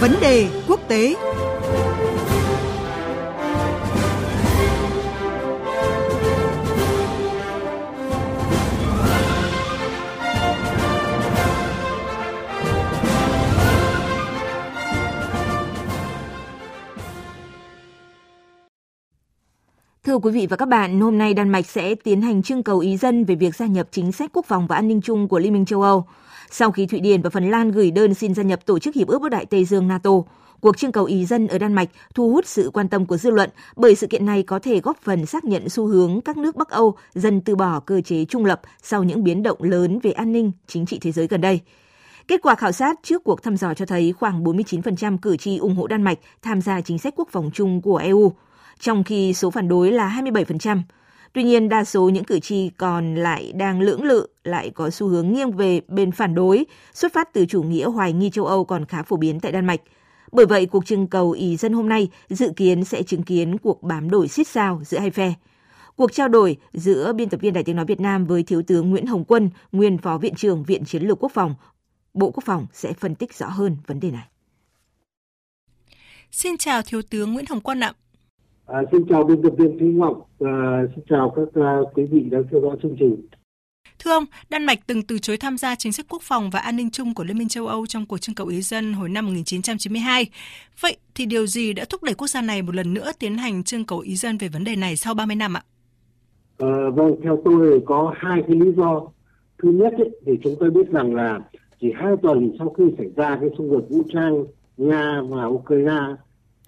Vấn đề quốc tế. Thưa quý vị và các bạn, hôm nay Đan Mạch sẽ tiến hành trưng cầu ý dân về việc gia nhập chính sách quốc phòng và an ninh chung của Liên minh châu Âu. Sau khi Thụy Điển và Phần Lan gửi đơn xin gia nhập Tổ chức Hiệp ước Bắc Đại Tây Dương NATO, cuộc trưng cầu ý dân ở Đan Mạch thu hút sự quan tâm của dư luận bởi sự kiện này có thể góp phần xác nhận xu hướng các nước Bắc Âu dần từ bỏ cơ chế trung lập sau những biến động lớn về an ninh chính trị thế giới gần đây. Kết quả khảo sát trước cuộc thăm dò cho thấy khoảng 49% cử tri ủng hộ Đan Mạch tham gia chính sách quốc phòng chung của EU – trong khi số phản đối là 27%. Tuy nhiên, đa số những cử tri còn lại đang lưỡng lự, lại có xu hướng nghiêng về bên phản đối, xuất phát từ chủ nghĩa hoài nghi châu Âu còn khá phổ biến tại Đan Mạch. Bởi vậy, cuộc trưng cầu ý dân hôm nay dự kiến sẽ chứng kiến cuộc bám đổi xít sao giữa hai phe. Cuộc trao đổi giữa biên tập viên Đài Tiếng Nói Việt Nam với Thiếu tướng Nguyễn Hồng Quân, nguyên Phó Viện trưởng Viện Chiến lược Quốc phòng, Bộ Quốc phòng sẽ phân tích rõ hơn vấn đề này. Xin chào Thiếu tướng Nguyễn Hồng Quân ạ. À, xin chào biên tập viên Thúy Ngọc, à, xin chào các à, quý vị đang theo dõi chương trình. Thưa ông, Đan Mạch từng từ chối tham gia chính sách quốc phòng và an ninh chung của Liên minh châu Âu trong cuộc trưng cầu ý dân hồi năm 1992. Vậy thì điều gì đã thúc đẩy quốc gia này một lần nữa tiến hành trưng cầu ý dân về vấn đề này sau 30 năm ạ? À, vâng, theo tôi có hai cái lý do. Thứ nhất ấy, thì chúng tôi biết rằng là chỉ hai tuần sau khi xảy ra cái xung đột vũ trang Nga và Ukraine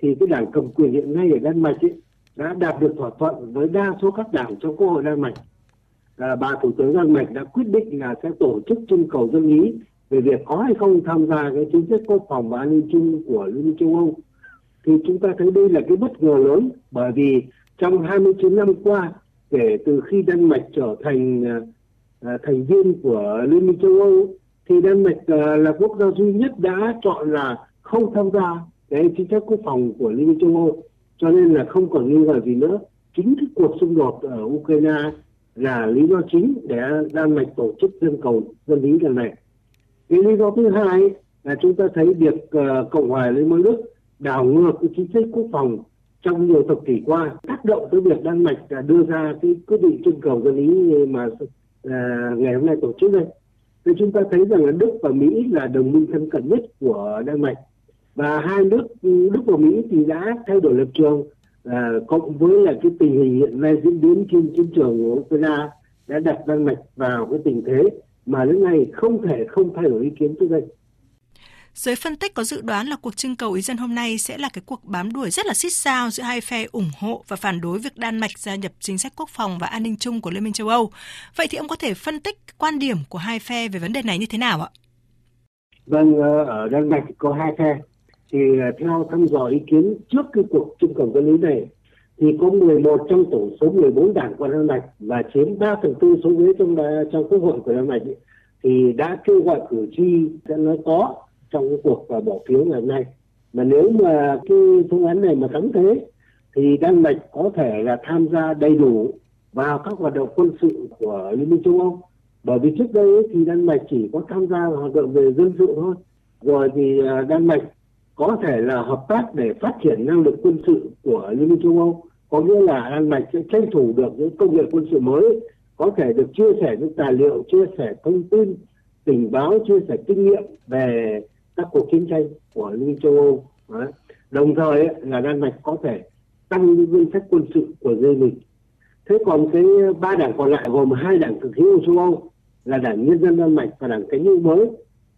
thì cái đảng cầm quyền hiện nay ở Đan Mạch ấy, đã đạt được thỏa thuận với đa số các đảng trong quốc hội Đan Mạch. À, bà thủ tướng Đan Mạch đã quyết định là sẽ tổ chức trưng cầu dân ý về việc có hay không tham gia cái chính sách quốc phòng và an ninh chung của Liên minh châu Âu. Thì chúng ta thấy đây là cái bất ngờ lớn bởi vì trong 29 năm qua kể từ khi Đan Mạch trở thành à, à, thành viên của Liên minh châu Âu thì Đan Mạch à, là quốc gia duy nhất đã chọn là không tham gia cái chính sách quốc phòng của Liên minh châu Âu. Cho nên là không còn nghi ngờ gì nữa. Chính cái cuộc xung đột ở Ukraine là lý do chính để Đan Mạch tổ chức dân cầu dân ý lần này. Cái lý do thứ hai là chúng ta thấy việc uh, Cộng hòa Liên bang Đức đảo ngược cái chính sách quốc phòng trong nhiều thập kỷ qua. Tác động tới việc Đan Mạch đưa ra cái quyết định trưng cầu dân ý mà à, ngày hôm nay tổ chức đây. Thì chúng ta thấy rằng là Đức và Mỹ là đồng minh thân cận nhất của Đan Mạch và hai nước Đức và Mỹ thì đã thay đổi lập trường à, cộng với là cái tình hình hiện nay diễn biến trên chiến trường của Ukraine đã đặt Đan Mạch vào cái tình thế mà đến nay không thể không thay đổi ý kiến trước đây. Giới phân tích có dự đoán là cuộc trưng cầu ý dân hôm nay sẽ là cái cuộc bám đuổi rất là xít sao giữa hai phe ủng hộ và phản đối việc Đan Mạch gia nhập chính sách quốc phòng và an ninh chung của Liên minh châu Âu. Vậy thì ông có thể phân tích quan điểm của hai phe về vấn đề này như thế nào ạ? Vâng, ờ, ở Đan Mạch có hai phe thì à, theo thăm dò ý kiến trước cái cuộc trưng cầu dân ý này, thì có 11 trong tổng số 14 đảng của Đan Mạch và chiếm 3 phần tư số ghế trong trong quốc hội của Đan Mạch thì đã kêu gọi cử tri sẽ nói có trong cái cuộc và bỏ phiếu ngày hôm nay. Mà nếu mà cái phương án này mà thắng thế, thì Đan Mạch có thể là tham gia đầy đủ vào các hoạt động quân sự của Liên minh châu Âu. Bởi vì trước đây thì Đan Mạch chỉ có tham gia vào hoạt động về dân sự thôi. Rồi thì à, Đan Mạch có thể là hợp tác để phát triển năng lực quân sự của Liên minh châu Âu có nghĩa là Đan Mạch sẽ tranh thủ được những công nghệ quân sự mới có thể được chia sẻ những tài liệu chia sẻ thông tin tình báo chia sẻ kinh nghiệm về các cuộc chiến tranh của Liên minh châu Âu. Đấy. đồng thời ấy, là Đan Mạch có thể tăng ngân sách quân sự của riêng mình. Thế còn cái ba đảng còn lại gồm hai đảng cực hữu châu Âu là đảng nhân dân Đan Mạch và đảng cánh hữu mới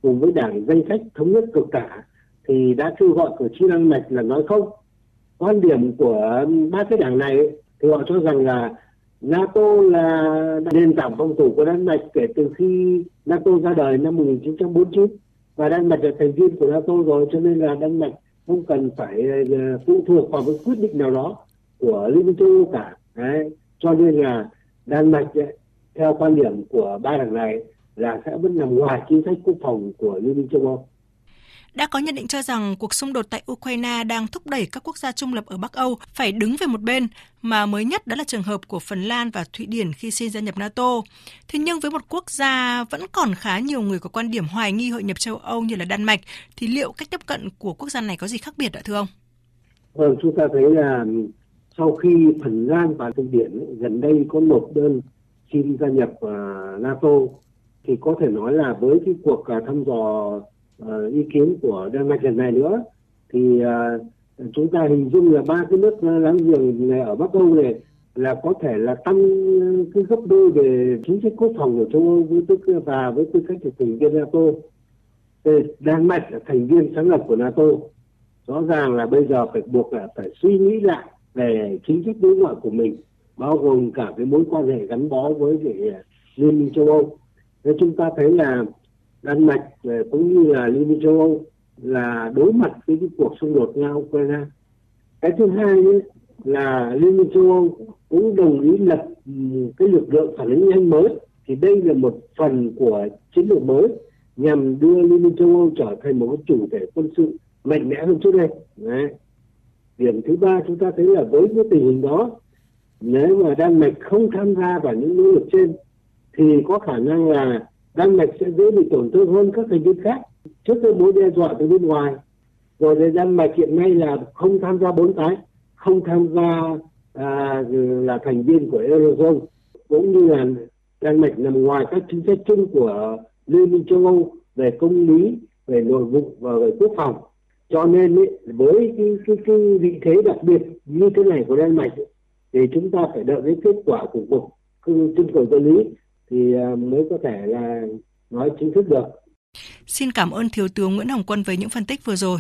cùng với đảng danh sách thống nhất cực tả thì đã kêu gọi cử tri Đan Mạch là nói không. Quan điểm của ba cái đảng này thì họ cho rằng là NATO là nền tảng phòng thủ của Đan Mạch kể từ khi NATO ra đời năm 1949 và Đan Mạch là thành viên của NATO rồi cho nên là Đan Mạch không cần phải ờ, phụ thuộc vào một quyết định nào đó của Liên minh châu Âu cả. Đấy. Cho nên là Đan Mạch ấy, theo quan điểm của ba đảng này là sẽ vẫn nằm ngoài chính sách quốc phòng của Liên minh châu Âu đã có nhận định cho rằng cuộc xung đột tại Ukraine đang thúc đẩy các quốc gia trung lập ở Bắc Âu phải đứng về một bên, mà mới nhất đó là trường hợp của Phần Lan và Thụy Điển khi xin gia nhập NATO. Thế nhưng với một quốc gia vẫn còn khá nhiều người có quan điểm hoài nghi hội nhập châu Âu như là Đan Mạch, thì liệu cách tiếp cận của quốc gia này có gì khác biệt ạ thưa ông? Vâng, chúng ta thấy là sau khi Phần Lan và Thụy Điển gần đây có nộp đơn xin gia nhập à, NATO thì có thể nói là với cái cuộc à, thăm dò uh, ý kiến của Đan Mạch lần này nữa thì uh, chúng ta hình dung là ba cái nước láng giềng này ở Bắc Âu này là có thể là tăng cái gấp đôi về chính sách quốc phòng của châu Âu với tư và với tư cách là thành viên NATO. Đan Mạch là thành viên sáng lập của NATO. Rõ ràng là bây giờ phải buộc là phải suy nghĩ lại về chính sách đối ngoại của mình bao gồm cả cái mối quan hệ gắn bó với liên minh châu Âu. Nên chúng ta thấy là Đan Mạch cũng như là liên minh châu Âu là đối mặt với cái cuộc xung đột nga Ukraine. Cái thứ hai ấy, là liên minh châu Âu cũng đồng ý lập cái lực lượng phản ứng nhanh mới thì đây là một phần của chiến lược mới nhằm đưa liên minh châu Âu trở thành một cái chủ thể quân sự mạnh mẽ hơn trước đây. Đấy. Điểm thứ ba chúng ta thấy là với cái tình hình đó nếu mà Đan Mạch không tham gia vào những nỗ lực trên thì có khả năng là Đan Mạch sẽ dễ bị tổn thương hơn các thành viên khác trước cái mối đe dọa từ bên ngoài. Rồi thì Đan Mạch hiện nay là không tham gia bốn cái, không tham gia à, là thành viên của Eurozone cũng như là Đan Mạch nằm ngoài các chính sách chung của Liên minh châu Âu về công lý, về nội vụ và về quốc phòng. Cho nên ý, với cái, cái, cái vị thế đặc biệt như thế này của Đan Mạch thì chúng ta phải đợi đến kết quả của cuộc trưng cầu dân lý thì à, mới có thể là nói chính thức được. Xin cảm ơn Thiếu tướng Nguyễn Hồng Quân với những phân tích vừa rồi.